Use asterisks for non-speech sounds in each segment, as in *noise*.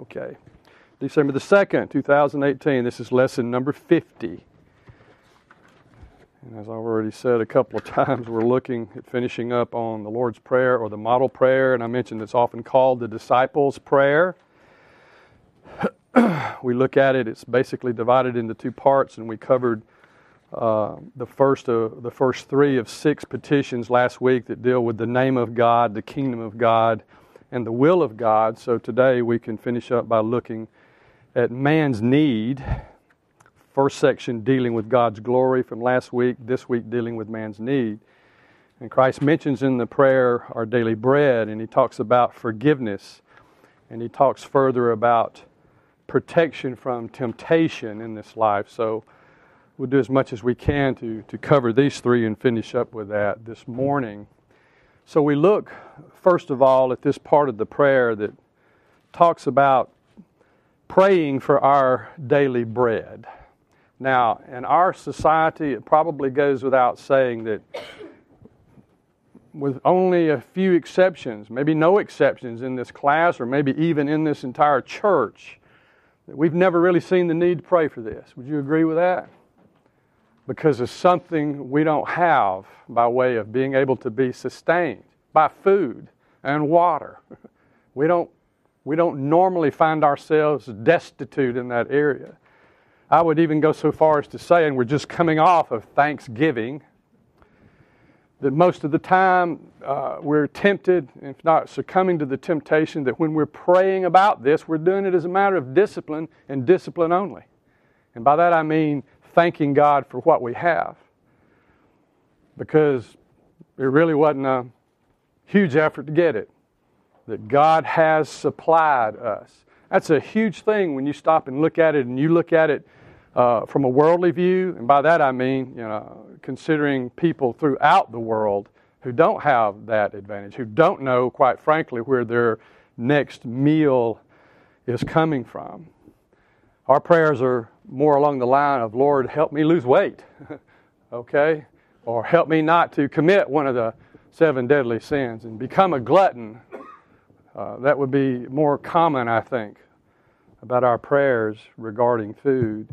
Okay. December the 2nd, 2018. This is lesson number 50. And as I've already said a couple of *laughs* times, we're looking at finishing up on the Lord's Prayer or the model prayer, and I mentioned it's often called the disciples' prayer. *clears throat* we look at it, it's basically divided into two parts, and we covered uh, the first of the first three of six petitions last week that deal with the name of God, the kingdom of God, and the will of God. So today we can finish up by looking at man's need. First section dealing with God's glory from last week, this week dealing with man's need. And Christ mentions in the prayer our daily bread, and he talks about forgiveness, and he talks further about protection from temptation in this life. So we'll do as much as we can to, to cover these three and finish up with that this morning. So we look, first of all, at this part of the prayer that talks about praying for our daily bread. Now, in our society, it probably goes without saying that, with only a few exceptions, maybe no exceptions in this class, or maybe even in this entire church, that we've never really seen the need to pray for this. Would you agree with that? Because of something we don't have by way of being able to be sustained by food and water. *laughs* We don't, we don't normally find ourselves destitute in that area. I would even go so far as to say, and we're just coming off of Thanksgiving, that most of the time uh, we're tempted, if not succumbing to the temptation, that when we're praying about this, we're doing it as a matter of discipline and discipline only. And by that I mean thanking God for what we have. Because it really wasn't a huge effort to get it. That God has supplied us. That's a huge thing when you stop and look at it and you look at it uh, from a worldly view. And by that I mean, you know, considering people throughout the world who don't have that advantage, who don't know, quite frankly, where their next meal is coming from. Our prayers are more along the line of, Lord, help me lose weight, *laughs* okay? Or help me not to commit one of the seven deadly sins and become a glutton. Uh, that would be more common, I think, about our prayers regarding food.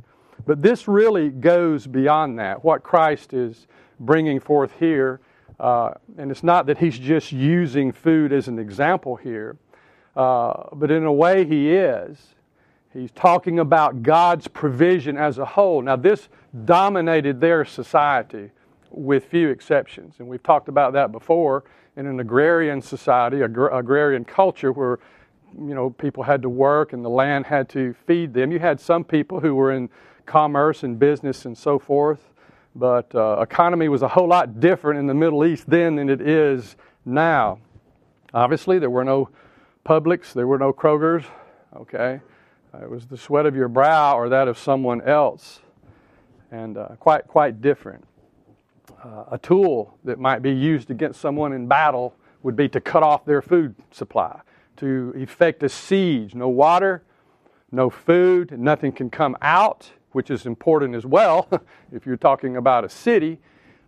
But this really goes beyond that. What Christ is bringing forth here, uh, and it's not that he's just using food as an example here, uh, but in a way he is. He's talking about God's provision as a whole. Now, this dominated their society with few exceptions. And we've talked about that before in an agrarian society, agr- agrarian culture where you know people had to work and the land had to feed them. You had some people who were in commerce and business and so forth, but uh, economy was a whole lot different in the Middle East then than it is now. Obviously, there were no Publix, there were no Krogers, okay? Uh, it was the sweat of your brow or that of someone else, and uh, quite quite different. Uh, a tool that might be used against someone in battle would be to cut off their food supply, to effect a siege. No water, no food, nothing can come out, which is important as well *laughs* if you're talking about a city.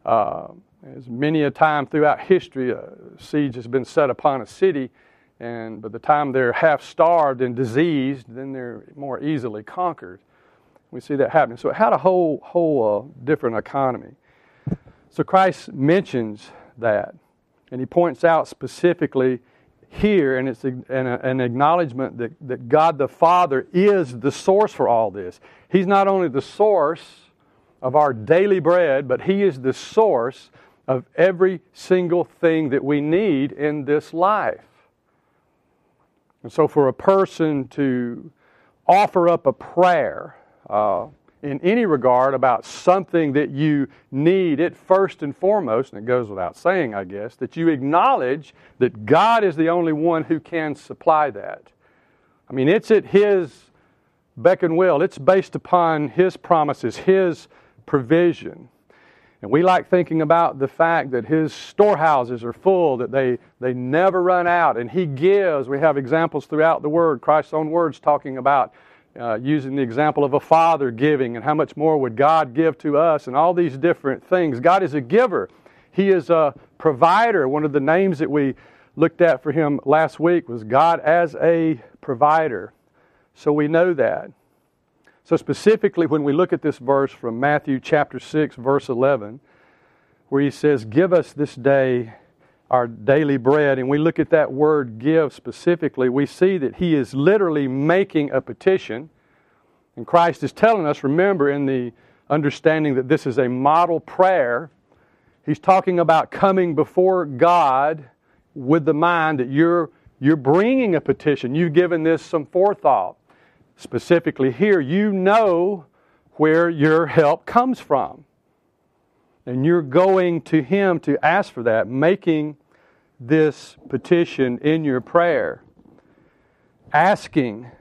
Uh, as many a time throughout history, a siege has been set upon a city and by the time they're half starved and diseased, then they're more easily conquered. We see that happening. So it had a whole, whole uh, different economy. So Christ mentions that, and he points out specifically here, and it's an, an acknowledgement that, that God the Father is the source for all this. He's not only the source of our daily bread, but He is the source of every single thing that we need in this life. And so, for a person to offer up a prayer uh, in any regard about something that you need, it first and foremost, and it goes without saying, I guess, that you acknowledge that God is the only one who can supply that. I mean, it's at His beck and will, it's based upon His promises, His provision. And we like thinking about the fact that his storehouses are full, that they, they never run out, and he gives. We have examples throughout the Word, Christ's own words, talking about uh, using the example of a father giving, and how much more would God give to us, and all these different things. God is a giver, He is a provider. One of the names that we looked at for Him last week was God as a provider. So we know that. So, specifically, when we look at this verse from Matthew chapter 6, verse 11, where he says, Give us this day our daily bread, and we look at that word give specifically, we see that he is literally making a petition. And Christ is telling us, remember, in the understanding that this is a model prayer, he's talking about coming before God with the mind that you're, you're bringing a petition. You've given this some forethought. Specifically, here, you know where your help comes from. And you're going to Him to ask for that, making this petition in your prayer. Asking,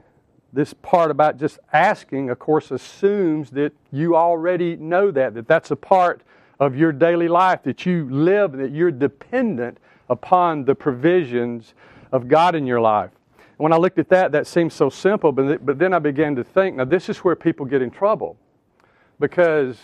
this part about just asking, of course, assumes that you already know that, that that's a part of your daily life, that you live, that you're dependent upon the provisions of God in your life when I looked at that, that seemed so simple, but, but then I began to think now, this is where people get in trouble because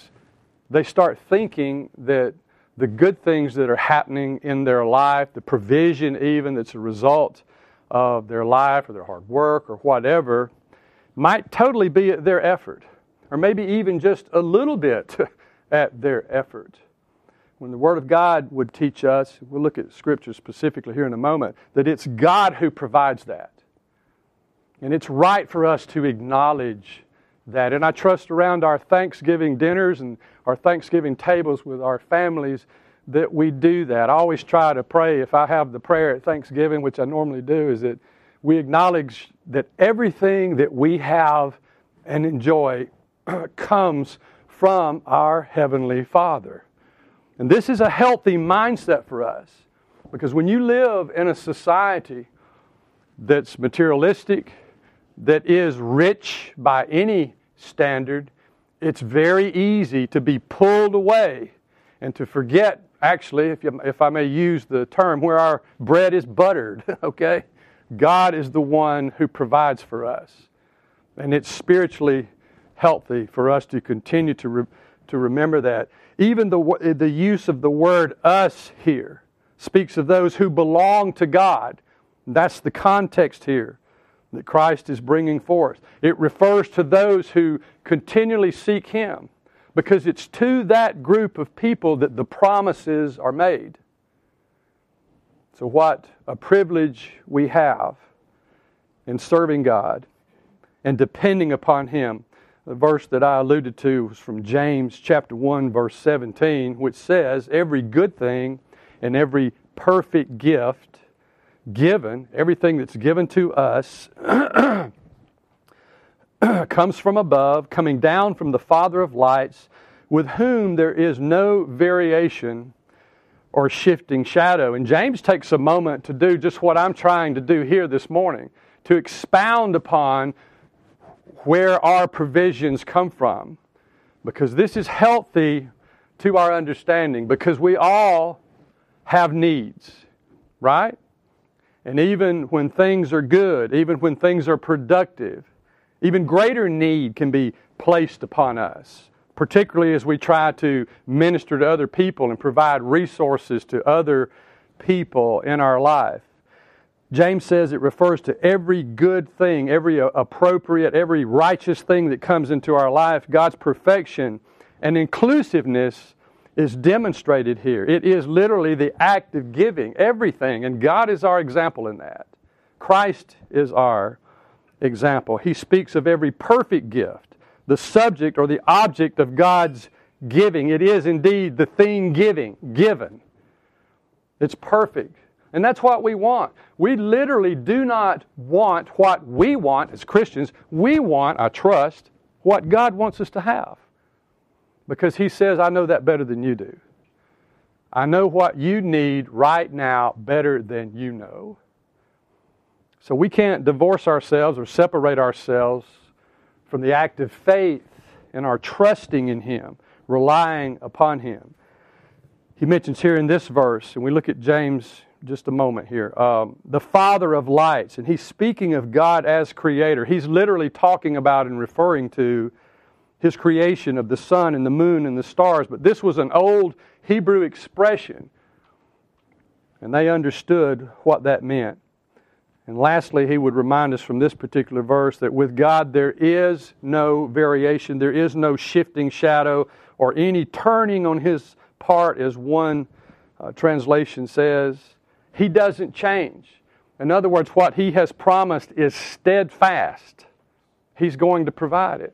they start thinking that the good things that are happening in their life, the provision even that's a result of their life or their hard work or whatever, might totally be at their effort, or maybe even just a little bit *laughs* at their effort. When the Word of God would teach us, we'll look at Scripture specifically here in a moment, that it's God who provides that. And it's right for us to acknowledge that. And I trust around our Thanksgiving dinners and our Thanksgiving tables with our families that we do that. I always try to pray, if I have the prayer at Thanksgiving, which I normally do, is that we acknowledge that everything that we have and enjoy *clears throat* comes from our Heavenly Father. And this is a healthy mindset for us because when you live in a society that's materialistic, that is rich by any standard, it's very easy to be pulled away and to forget, actually, if, you, if I may use the term, where our bread is buttered, *laughs* okay? God is the one who provides for us. And it's spiritually healthy for us to continue to, re, to remember that. Even the, the use of the word us here speaks of those who belong to God. That's the context here that Christ is bringing forth. It refers to those who continually seek Him because it's to that group of people that the promises are made. So, what a privilege we have in serving God and depending upon Him. The verse that I alluded to was from James chapter 1 verse 17 which says every good thing and every perfect gift given, everything that's given to us, *clears throat* comes from above, coming down from the Father of lights, with whom there is no variation or shifting shadow. And James takes a moment to do just what I'm trying to do here this morning to expound upon where our provisions come from. Because this is healthy to our understanding, because we all have needs, right? And even when things are good, even when things are productive, even greater need can be placed upon us, particularly as we try to minister to other people and provide resources to other people in our life. James says it refers to every good thing, every appropriate, every righteous thing that comes into our life, God's perfection and inclusiveness is demonstrated here. It is literally the act of giving, everything, and God is our example in that. Christ is our example. He speaks of every perfect gift, the subject or the object of God's giving. It is indeed the thing giving, given. It's perfect. And that's what we want. We literally do not want what we want as Christians. We want, I trust, what God wants us to have. Because he says, I know that better than you do. I know what you need right now better than you know. So we can't divorce ourselves or separate ourselves from the act of faith and our trusting in Him, relying upon Him. He mentions here in this verse, and we look at James just a moment here, um, the Father of lights, and he's speaking of God as Creator. He's literally talking about and referring to his creation of the sun and the moon and the stars, but this was an old Hebrew expression. And they understood what that meant. And lastly, he would remind us from this particular verse that with God there is no variation, there is no shifting shadow or any turning on his part, as one uh, translation says. He doesn't change. In other words, what he has promised is steadfast. He's going to provide it.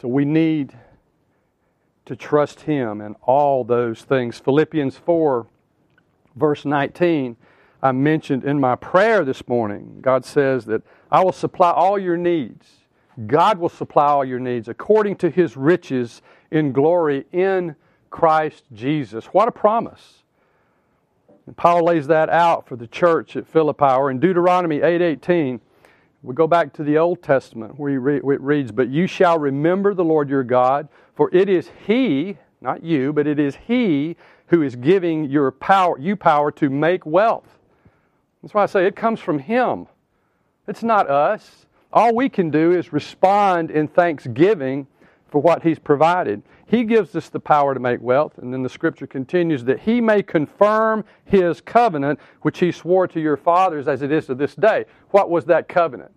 So we need to trust him in all those things. Philippians 4, verse 19 I mentioned in my prayer this morning, God says that I will supply all your needs. God will supply all your needs according to his riches in glory in Christ Jesus. What a promise. And Paul lays that out for the church at Philippi. Or in Deuteronomy 8:18, we go back to the Old Testament where it reads, But you shall remember the Lord your God, for it is He, not you, but it is He who is giving your power, you power to make wealth that's why I say it comes from Him. It's not us. All we can do is respond in thanksgiving for what He's provided. He gives us the power to make wealth, and then the scripture continues that He may confirm His covenant, which He swore to your fathers as it is to this day. What was that covenant?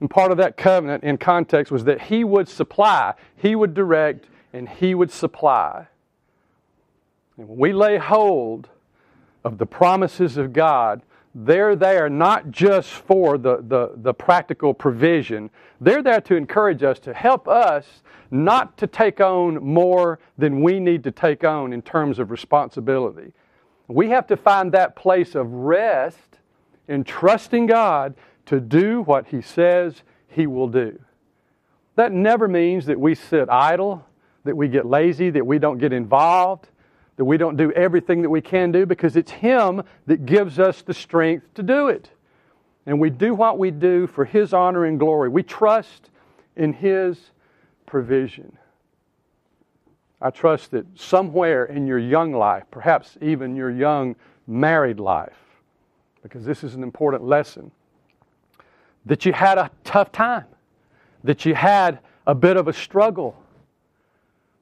And part of that covenant in context was that He would supply, He would direct, and He would supply. And when we lay hold of the promises of God, they're there not just for the, the, the, practical provision, they're there to encourage us, to help us not to take on more than we need to take on in terms of responsibility. We have to find that place of rest in trusting God to do what He says He will do. That never means that we sit idle, that we get lazy, that we don't get involved that we don't do everything that we can do because it's Him that gives us the strength to do it. And we do what we do for His honor and glory. We trust in His provision. I trust that somewhere in your young life, perhaps even your young married life, because this is an important lesson, that you had a tough time, that you had a bit of a struggle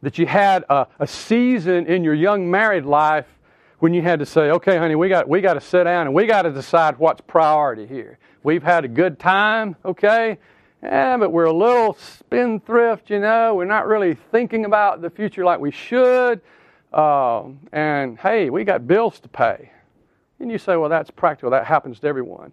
that you had a, a season in your young married life when you had to say, okay, honey, we got, we got to sit down and we got to decide what's priority here. We've had a good time, okay? Yeah, but we're a little spendthrift, you know. We're not really thinking about the future like we should. Uh, and hey, we got bills to pay. And you say, well, that's practical. That happens to everyone.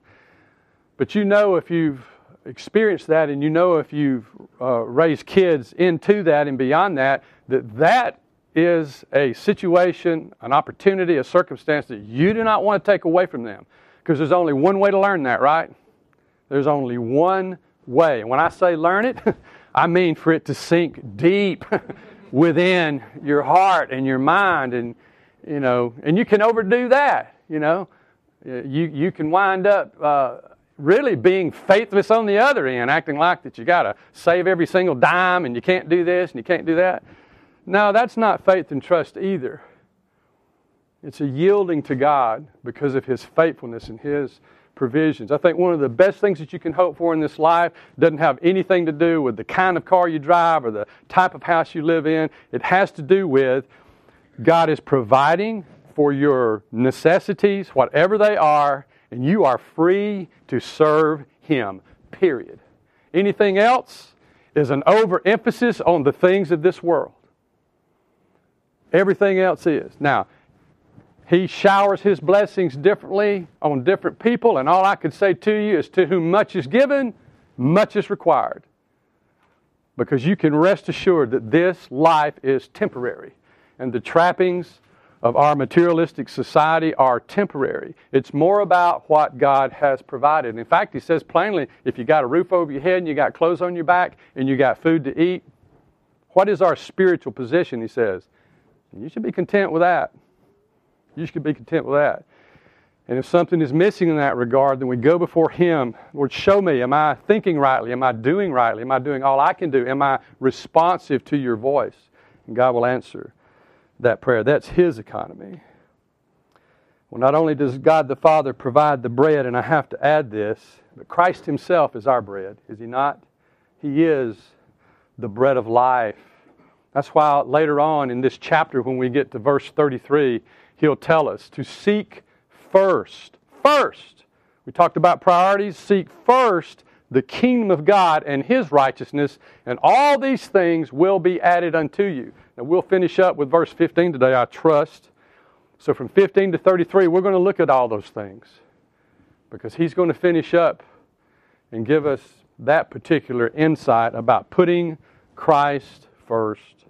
But you know, if you've experienced that and you know if you've uh, raised kids into that and beyond that, that that is a situation, an opportunity, a circumstance that you do not want to take away from them. Because there's only one way to learn that, right? There's only one way. And when I say learn it, *laughs* I mean for it to sink deep *laughs* within your heart and your mind and you know, and you can overdo that, you know. You you can wind up uh, really being faithless on the other end, acting like that you got to save every single dime and you can't do this and you can't do that. No, that's not faith and trust either. It's a yielding to God because of His faithfulness and His provisions. I think one of the best things that you can hope for in this life doesn't have anything to do with the kind of car you drive or the type of house you live in. It has to do with God is providing for your necessities, whatever they are, and you are free to serve Him, period. Anything else is an overemphasis on the things of this world. Everything else is. Now, he showers his blessings differently on different people, and all I could say to you is to whom much is given, much is required. Because you can rest assured that this life is temporary, and the trappings of our materialistic society are temporary. It's more about what God has provided. In fact, he says plainly if you got a roof over your head and you got clothes on your back and you got food to eat, what is our spiritual position? He says. You should be content with that. You should be content with that. And if something is missing in that regard, then we go before Him. Lord, show me. Am I thinking rightly? Am I doing rightly? Am I doing all I can do? Am I responsive to your voice? And God will answer that prayer. That's His economy. Well, not only does God the Father provide the bread, and I have to add this, but Christ Himself is our bread, is He not? He is the bread of life. That's why later on in this chapter, when we get to verse 33, He'll tell us to seek first, first. We talked about priorities. Seek first the kingdom of God and his righteousness, and all these things will be added unto you. Now, we'll finish up with verse 15 today, I trust. So, from 15 to 33, we're going to look at all those things because he's going to finish up and give us that particular insight about putting Christ first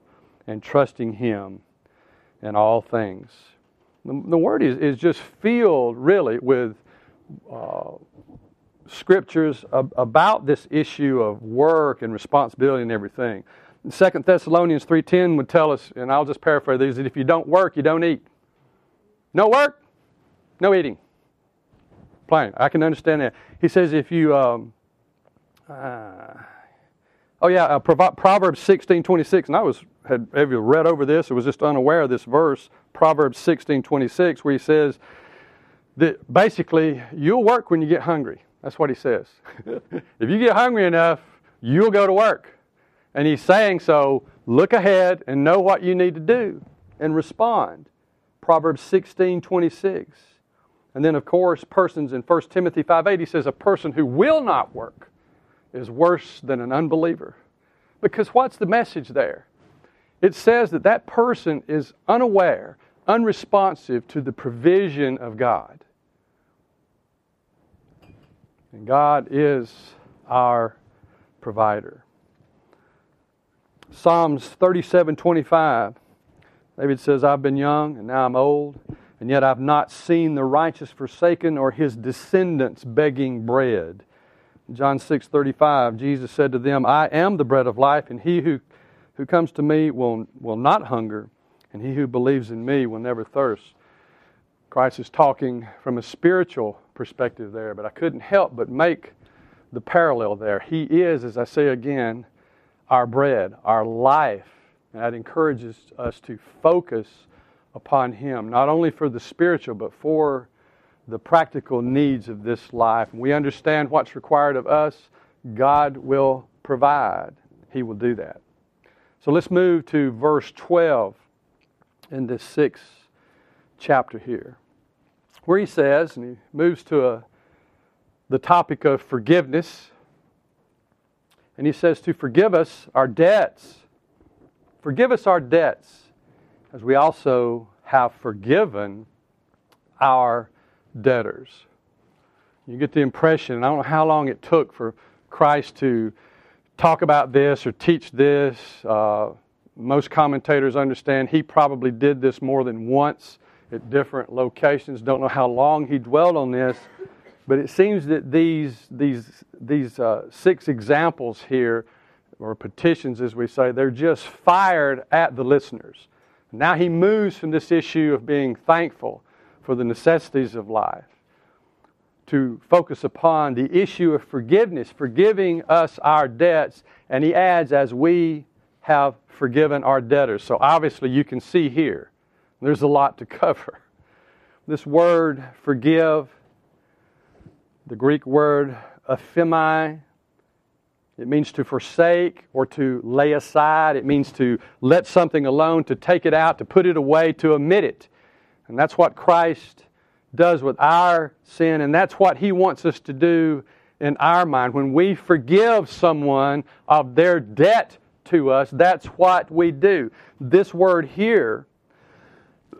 and trusting him in all things. The, the word is, is just filled, really, with uh, scriptures ab- about this issue of work and responsibility and everything. Second Thessalonians 3.10 would tell us, and I'll just paraphrase these, that if you don't work, you don't eat. No work, no eating. Plain. I can understand that. He says if you, um, uh, oh yeah, uh, Proverbs 16.26, and I was, had, have you read over this or was just unaware of this verse, Proverbs 16.26, where he says that basically you'll work when you get hungry. That's what he says. *laughs* if you get hungry enough, you'll go to work. And he's saying so, look ahead and know what you need to do and respond. Proverbs 16 26. And then, of course, persons in 1 Timothy 5 8, he says, a person who will not work is worse than an unbeliever. Because what's the message there? It says that that person is unaware, unresponsive to the provision of God. And God is our provider. Psalms 37 25. David says, I've been young and now I'm old, and yet I've not seen the righteous forsaken or his descendants begging bread. John 6 35, Jesus said to them, I am the bread of life, and he who, who comes to me will, will not hunger, and he who believes in me will never thirst. Christ is talking from a spiritual perspective there, but I couldn't help but make the parallel there. He is, as I say again, our bread, our life. And that encourages us to focus upon Him, not only for the spiritual, but for the practical needs of this life. we understand what's required of us, God will provide. He will do that. So let's move to verse 12 in this sixth chapter here where he says, and he moves to a, the topic of forgiveness, and he says to forgive us our debts. Forgive us our debts, as we also have forgiven our debtors. You get the impression, and I don't know how long it took for Christ to talk about this or teach this. Uh, most commentators understand he probably did this more than once at different locations. Don't know how long he dwelled on this, but it seems that these, these, these uh, six examples here, or petitions as we say, they're just fired at the listeners. Now he moves from this issue of being thankful for the necessities of life to focus upon the issue of forgiveness, forgiving us our debts, and he adds, as we have forgiven our debtors. So obviously you can see here there's a lot to *laughs* cover. This word, forgive, the Greek word aphemi, it means to forsake or to lay aside. It means to let something alone, to take it out, to put it away, to omit it. And that's what Christ does with our sin, and that's what He wants us to do in our mind. When we forgive someone of their debt to us, that's what we do. This word here *coughs*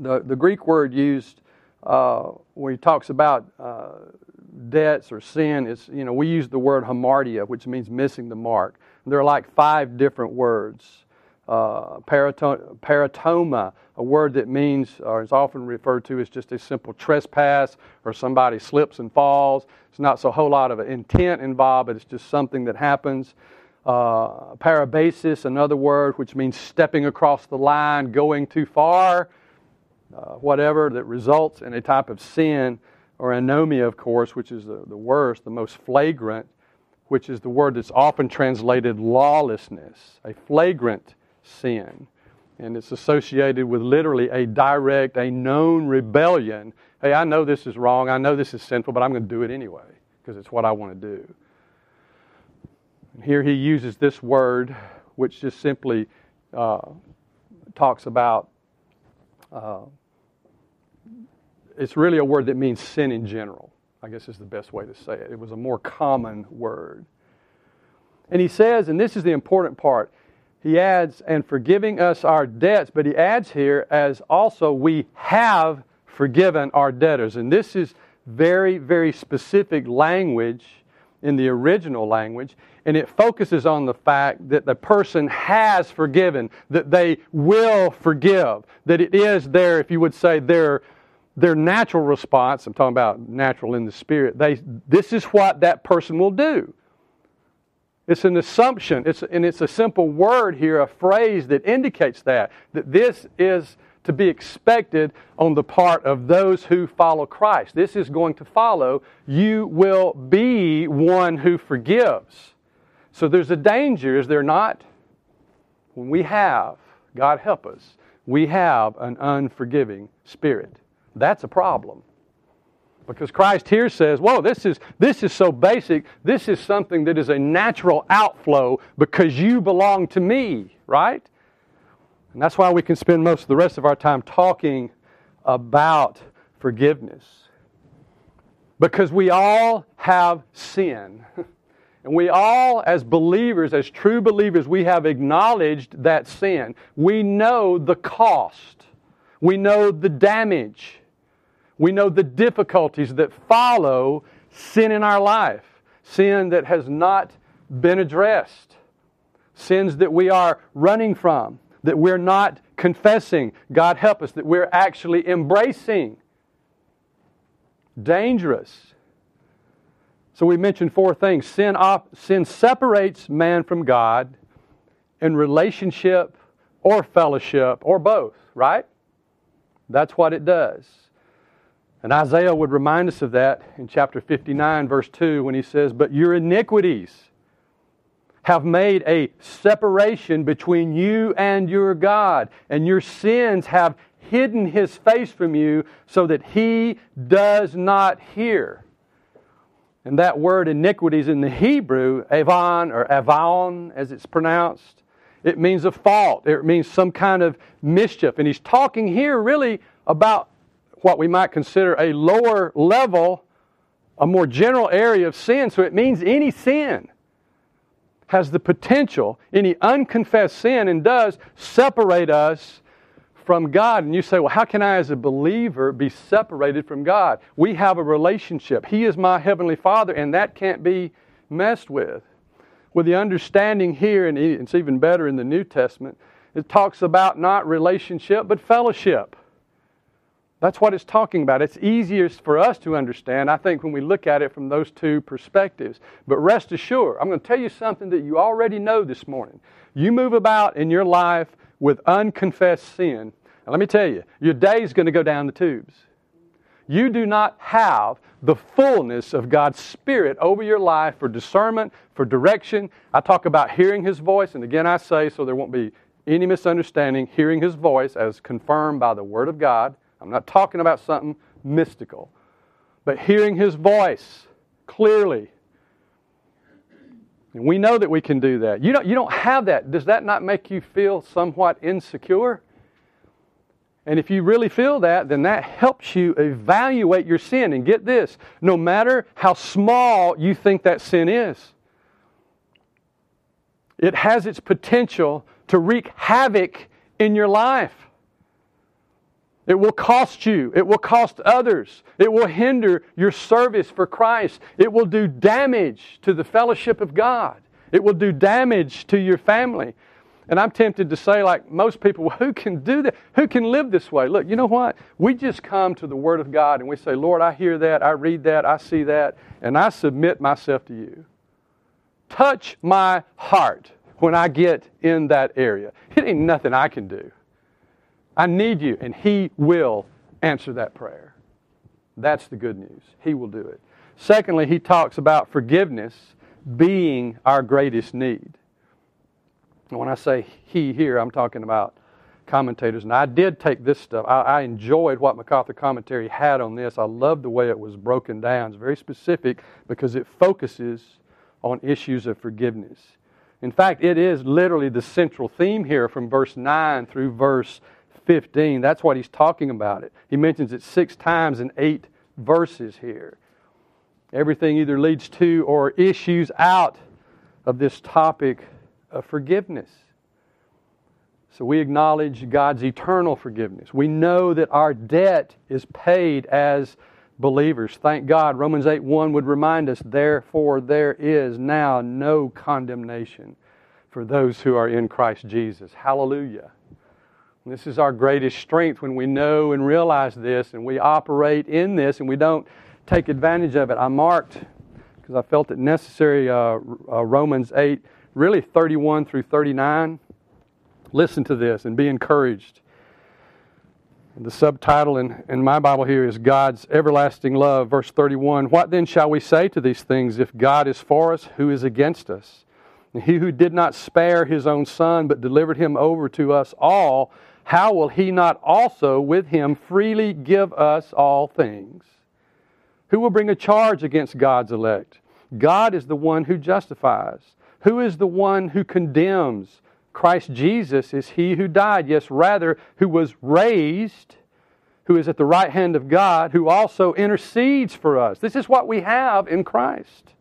the, the Greek word used uh, when he talks about uh, debts or sin is, you know, we use the word hamartia, which means missing the mark. There are like five different words. Uh, paraptoma, a word that means, or is often referred to as just a simple trespass, or somebody slips and falls. It's not so whole lot of intent involved, but it's just something that happens uh, parabasis, another word which means stepping across the line, going too far, uh, whatever, that results in a type of sin, or anomia, of course, which is the, the worst, the most flagrant, which is the word that's often translated lawlessness, a flagrant sin. And it's associated with literally a direct, a known rebellion. Hey, I know this is wrong, I know this is sinful, but I'm going to do it anyway because it's what I want to do. And Here he uses this word, which just simply uh, talks about, uh, it's really a word that means sin in general. I guess is the best way to say it. It was a more common word. And he says, and this is the important part, he adds, and forgiving us our debts, but he adds here, as also we have forgiven our debtors. And this is very, very specific language in the original language, and it focuses on the fact that the person has forgiven, that they will forgive, that it is their, if you would say, their, their natural response. I'm talking about natural in the spirit. They, this is what that person will do. It's an assumption, it's, and it's a simple word here, a phrase that indicates that, that this is to be expected on the part of those who follow Christ. This is going to follow. You will be one who forgives. So there's a danger, is there not? When we have, God help us, we have an unforgiving spirit. That's a problem. Because Christ here says, whoa, this is, this is so basic. This is something that is a natural outflow because you belong to me, right? And that's why we can spend most of the rest of our time talking about forgiveness. Because we all have sin. *laughs* And we all, as believers, as true believers, we have acknowledged that sin. We know the cost. We know the damage. We know the difficulties that follow sin in our life. Sin that has not been addressed. Sins that we are running from that we're not confessing. God help us, that we're actually embracing. Dangerous. So we mentioned four things. Sin, op- sin separates man from God in relationship or fellowship or both, right? That's what it does. And Isaiah would remind us of that in chapter 59, verse 2, when he says, But your iniquities, have made a separation between you and your God, and your sins have hidden his face from you so that he does not hear. And that word iniquities in the Hebrew, avon or avon as it's pronounced, it means a fault. It means some kind of mischief. And he's talking here really about what we might consider a lower level, a more general area of sin. So it means any sin has the potential, any unconfessed sin, and does separate us from God. And you say, well, how can I, as a believer, be separated from God? We have a relationship. He is my Heavenly Father, and that can't be messed with. With the understanding here, and it's even better in the New Testament, it talks about not relationship, but fellowship. That's what it's talking about. It's easiest for us to understand, I think, when we look at it from those two perspectives. But rest assured, I'm going to tell you something that you already know this morning. You move about in your life with unconfessed sin, and let me tell you, your day's going to go down the tubes. You do not have the fullness of God's Spirit over your life for discernment, for direction. I talk about hearing His voice, and again I say, so there won't be any misunderstanding, hearing His voice as confirmed by the Word of God I'm not talking about something mystical, but hearing His voice clearly. And we know that we can do that. You don't, you don't have that. Does that not make you feel somewhat insecure? And if you really feel that, then that helps you evaluate your sin. And get this no matter how small you think that sin is, it has its potential to wreak havoc in your life. It will cost you. It will cost others. It will hinder your service for Christ. It will do damage to the fellowship of God. It will do damage to your family. And I'm tempted to say, like most people, *laughs* who can do that? Who can live this way? Look, you know what? We just come to the Word of God and we say, Lord, I hear that, I read that, I see that, and I submit myself to you. Touch my heart when I get in that area. It ain't nothing I can do. I need you. And He will answer that prayer. That's the good news. He will do it. Secondly, He talks about forgiveness being our greatest need. When I say He here, I'm talking about commentators. And I did take this stuff. I, I, enjoyed what MacArthur Commentary had on this. I loved the way it was broken down. It's very specific because it focuses on issues of forgiveness. In fact, it is literally the central theme here from verse 9 through verse 15. That's what he's talking about it. He mentions it six times in eight verses here. Everything either leads to or issues out of this topic of forgiveness. So we acknowledge God's eternal forgiveness. We know that our debt is paid as believers. Thank God. Romans 8 1 would remind us, therefore, there is now no condemnation for those who are in Christ Jesus. Hallelujah. This is our greatest strength when we know and realize this and we operate in this and we don't take advantage of it. I marked, because I felt it necessary, uh, uh, Romans 8, really 31 through 39. Listen to this and be encouraged. The subtitle in, in my Bible here is God's Everlasting Love, verse 31. What then shall we say to these things? If God is for us, who is against us? And he who did not spare his own son, but delivered him over to us all, how will he not also with him freely give us all things? Who will bring a charge against God's elect? God is the one who justifies. Who is the one who condemns? Christ Jesus is he who died, yes, rather, who was raised, who is at the right hand of God, who also intercedes for us. This is what we have in Christ.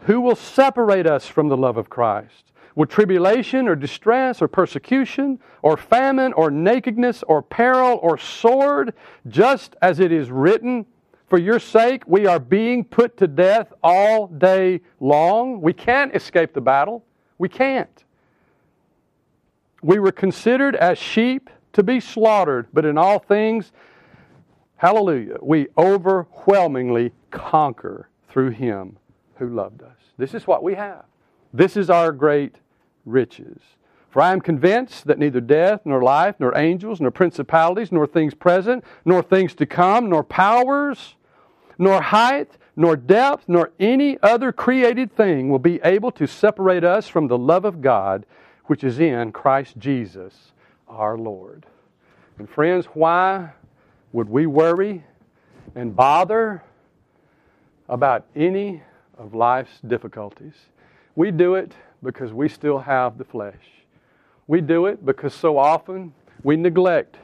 Who will separate us from the love of Christ? Will tribulation or distress or persecution or famine or nakedness or peril or sword, just as it is written, for your sake we are being put to death all day long? We can't escape the battle. We can't. We were considered as sheep to be slaughtered, but in all things, hallelujah, we overwhelmingly conquer through him who loved us. This is what we have. This is our great riches. For I am convinced that neither death, nor life, nor angels, nor principalities, nor things present, nor things to come, nor powers, nor height, nor depth, nor any other created thing will be able to separate us from the love of God which is in Christ Jesus our Lord. And friends, why would we worry and bother about any of life's difficulties? We do it because we still have the flesh. We do it because so often we neglect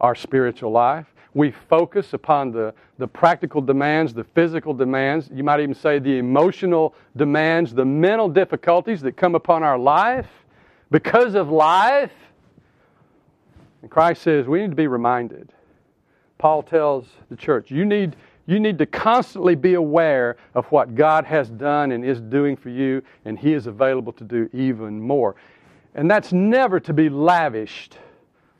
our spiritual life we focus upon the, the practical demands, the physical demands, you might even say the emotional demands, the mental difficulties that come upon our life because of life. And Christ says we need to be reminded. Paul tells the church, you need, you need to constantly be aware of what God has done and is doing for you, and He is available to do even more. And that's never to be lavished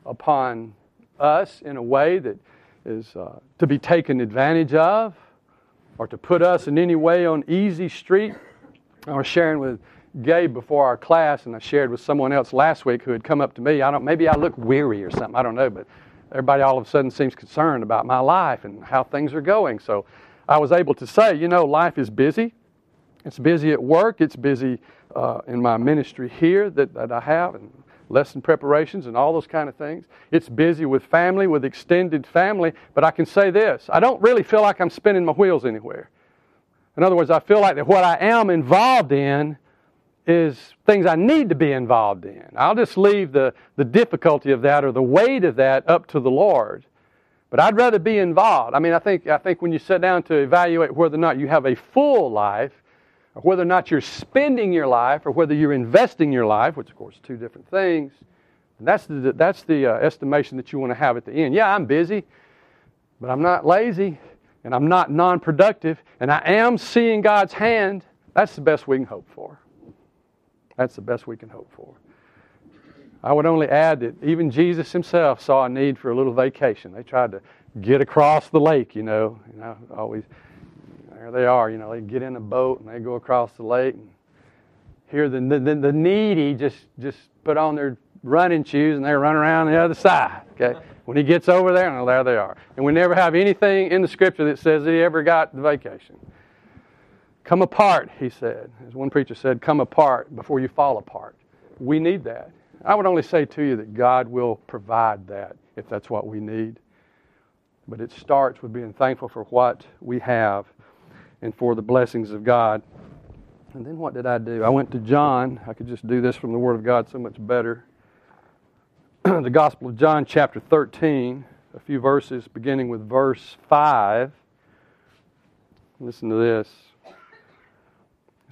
upon us in a way that is uh, to be taken advantage of or to put us in any way on easy street. I was sharing with Gabe before our class, and I shared with someone else last week who had come up to me. I don't, maybe I look weary or something. I don't know, but everybody all of a sudden seems concerned about my life and how things are going. So I was able to say, you know, life is busy. It's busy at work. It's busy uh, in my ministry here that, that I have, and lesson preparations and all those kind of things. It's busy with family, with extended family, but I can say this I don't really feel like I'm spinning my wheels anywhere. In other words, I feel like that what I am involved in is things I need to be involved in. I'll just leave the, the difficulty of that or the weight of that up to the Lord. But I'd rather be involved. I mean, I think, I think when you sit down to evaluate whether or not you have a full life, or whether or not you're spending your life or whether you're investing your life, which of course are two different things. And that's the, that's the uh, estimation that you want to have at the end. Yeah, I'm busy, but I'm not lazy and I'm not non productive and I am seeing God's hand. That's the best we can hope for. That's the best we can hope for. I would only add that even Jesus himself saw a need for a little vacation. They tried to get across the lake, you know. You know, always there they are. You know, they get in a boat and they go across the lake. And here, the, the, the needy just, just put on their running shoes and they run around the other side. Okay? When he gets over there, and there they are. And we never have anything in the scripture that says he ever got the vacation. Come apart, he said. As one preacher said, come apart before you fall apart. We need that. I would only say to you that God will provide that if that's what we need. But it starts with being thankful for what we have and for the blessings of God. And then what did I do? I went to John. I could just do this from the Word of God so much better. *clears throat* the Gospel of John, chapter 13, a few verses beginning with verse 5. Listen to this.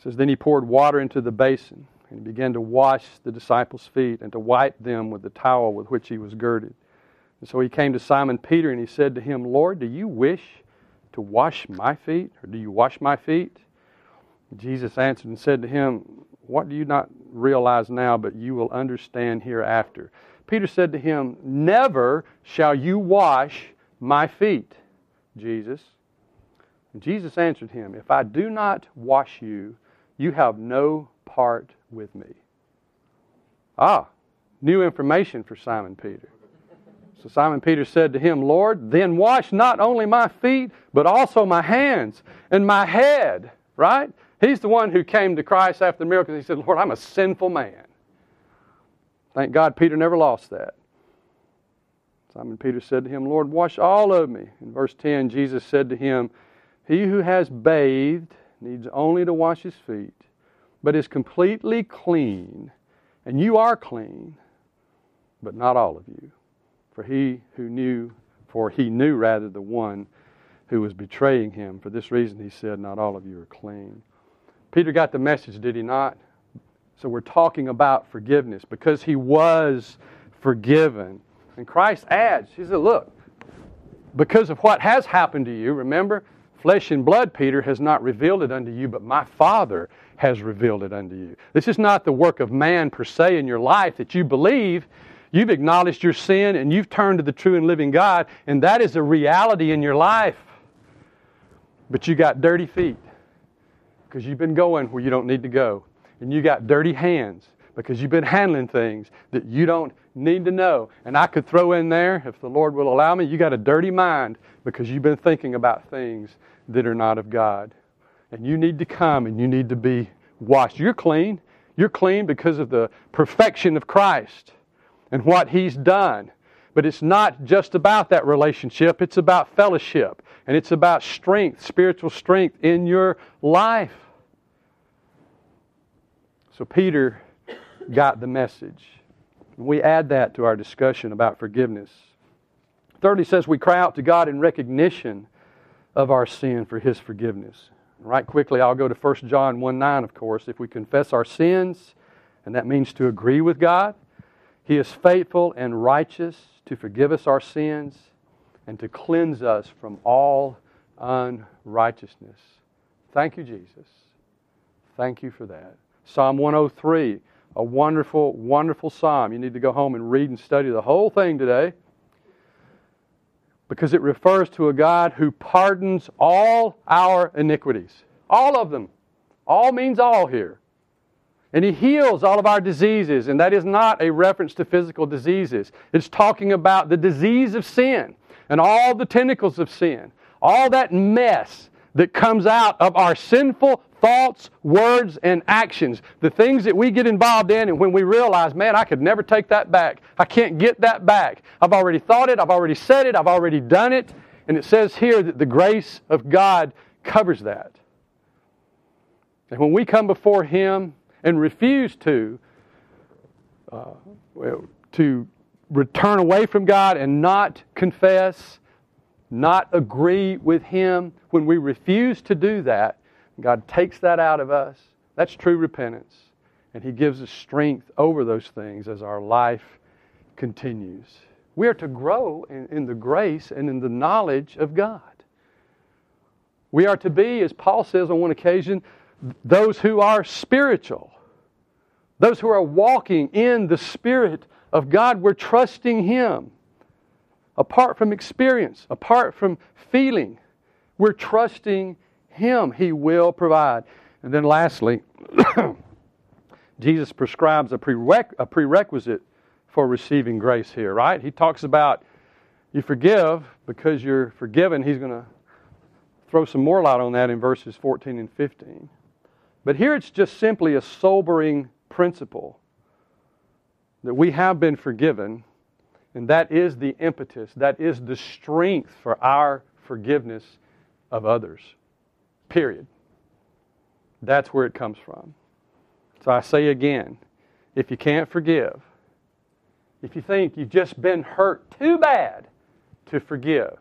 Says, Then he poured water into the basin, and he began to wash the disciples' feet and to wipe them with the towel with which he was girded. And so he came to Simon Peter and he said to him, Lord, do you wish to wash my feet, or do you wash my feet? Jesus answered and said to him, What do you not realize now, but you will understand hereafter? Peter said to him, Never shall you wash my feet, Jesus. And Jesus answered him, If I do not wash you, you have no part with me. Ah, new information for Simon Peter. So Simon Peter said to him, Lord, then wash not only my feet, but also my hands and my head. Right? He's the one who came to Christ after the miracle. He said, Lord, I'm a sinful man. Thank God Peter never lost that. Simon Peter said to him, Lord, wash all of me. In verse 10, Jesus said to him, He who has bathed needs only to wash his feet, but is completely clean. And you are clean, but not all of you. For he who knew, for he knew rather the one who was betraying him. For this reason he said, Not all of you are clean. Peter got the message, did he not? So we're talking about forgiveness because he was forgiven. And Christ adds, He said, Look, because of what has happened to you, remember, flesh and blood, Peter, has not revealed it unto you, but my Father has revealed it unto you. This is not the work of man per se in your life that you believe. You've acknowledged your sin and you've turned to the true and living God, and that is a reality in your life. But you got dirty feet because you've been going where you don't need to go and you got dirty hands because you've been handling things that you don't need to know. And I could throw in there, if the Lord will allow me, you got a dirty mind because you've been thinking about things that are not of God. And you need to come and you need to be washed. You're clean. You're clean because of the perfection of Christ and what He's done. But it's not just about that relationship, it's about fellowship. And it's about strength, spiritual strength in your life. So Peter got the message. We add that to our discussion about forgiveness. Third, he says we cry out to God in recognition of our sin for his forgiveness. Right quickly, I'll go to 1 John 1 9, of course. If we confess our sins, and that means to agree with God, he is faithful and righteous to forgive us our sins and to cleanse us from all unrighteousness. Thank you, Jesus. Thank you for that. Psalm 103, a wonderful, wonderful psalm. You need to go home and read and study the whole thing today because it refers to a God who pardons all our iniquities. All of them. All means all here. And He heals all of our diseases, and that is not a reference to physical diseases. It's talking about the disease of sin and all the tentacles of sin, all that mess that comes out of our sinful thoughts, words, and actions. The things that we get involved in, and when we realize, man, I could never take that back. I can't get that back. I've already thought it, I've already said it, I've already done it. And it says here that the grace of God covers that. And when we come before Him and refuse to, uh, to return away from God and not confess, not agree with Him, when we refuse to do that, God takes that out of us. That's true repentance. And He gives us strength over those things as our life continues. We are to grow in, in, the grace and in the knowledge of God. We are to be, as Paul says on one occasion, those who are spiritual, those who are walking in the Spirit of God. We're trusting Him. Apart from experience, apart from feeling, we're trusting him He will provide. And then lastly, *coughs* Jesus prescribes a, prereq- a prerequisite for receiving grace here, right? He talks about you forgive because you're forgiven. He's going to throw some more light on that in verses 14 and 15. But here it's just simply a sobering principle that we have been forgiven, and that is the impetus, that is the strength for our forgiveness of others. Period. That's where it comes from. So I say again if you can't forgive, if you think you've just been hurt too bad to forgive,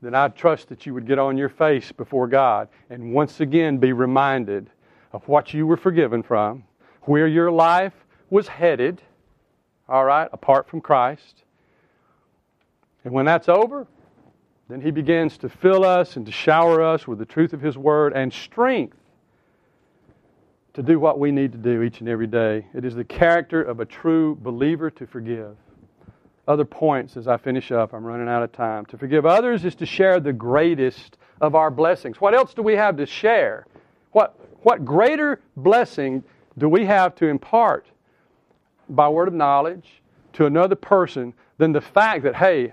then I trust that you would get on your face before God and once again be reminded of what you were forgiven from, where your life was headed, all right, apart from Christ. And when that's over, then He begins to fill us and to shower us with the truth of His Word and strength to do what we need to do each and every day. It is the character of a true believer to forgive. Other points as I finish up, I'm running out of time. To forgive others is to share the greatest of our blessings. What else do we have to share? What, what greater blessing do we have to impart by word of knowledge to another person than the fact that, hey,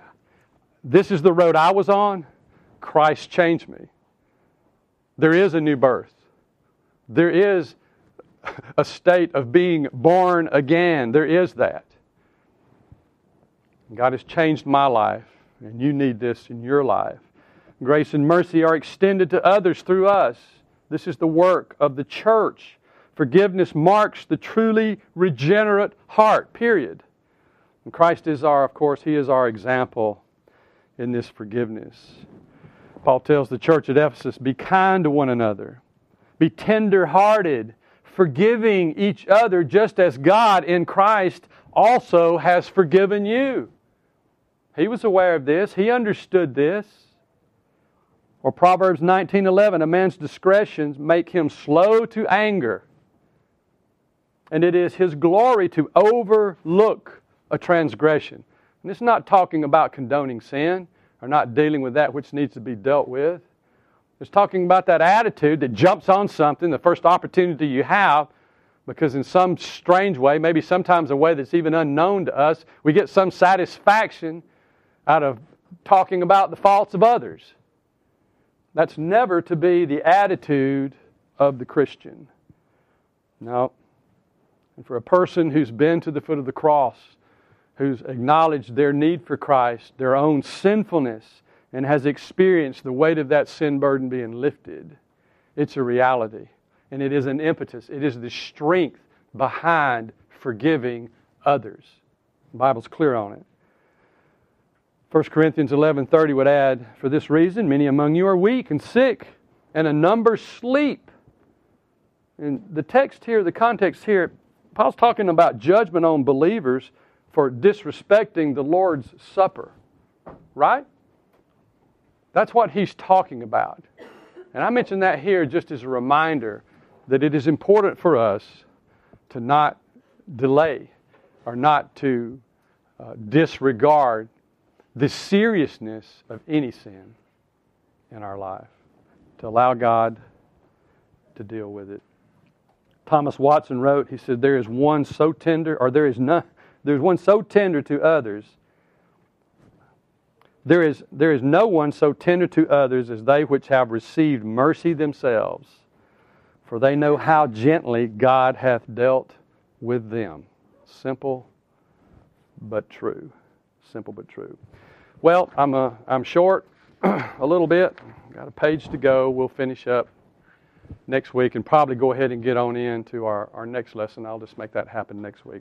this is the road I was on? Christ changed me. There is a new birth. There is a state of being born again. There is that. God has changed my life, and you need this in your life. Grace and mercy are extended to others through us. This is the work of the church. Forgiveness marks the truly regenerate heart, period. And Christ is our, of course, He is our example in this forgiveness. Paul tells the church at Ephesus be kind to one another, be tender hearted, forgiving each other just as God in Christ also has forgiven you. He was aware of this, he understood this. Or Proverbs 19:11, a man's discretions make him slow to anger. And it is his glory to overlook a transgression. And it's not talking about condoning sin or not dealing with that which needs to be dealt with. It's talking about that attitude that jumps on something the first opportunity you have because in some strange way, maybe sometimes a way that's even unknown to us, we get some satisfaction out of talking about the faults of others. That's never to be the attitude of the Christian. No. And for a person who's been to the foot of the cross, who's acknowledged their need for Christ, their own sinfulness, and has experienced the weight of that sin burden being lifted, it's a reality. And it is an impetus, it is the strength behind forgiving others. The Bible's clear on it. 1 Corinthians 11:30 would add, "For this reason many among you are weak and sick, and a number sleep." And the text here, the context here, Paul's talking about judgment on believers for disrespecting the Lord's Supper. Right? That's what he's talking about. And I mention that here just as a reminder that it is important for us to not delay or not to uh, disregard the seriousness of any sin in our life, to allow God to deal with it. Thomas Watson wrote, he said, There is one so tender, or there is none, there's one so tender to others. There is, there is no one so tender to others as they which have received mercy themselves, for they know how gently God hath dealt with them. Simple but true. Simple but true. Well, I'm, uh, I'm short *clears throat* a little bit. Got a page to go. We'll finish up next week and probably go ahead and get on into our, our next lesson. I'll just make that happen next week.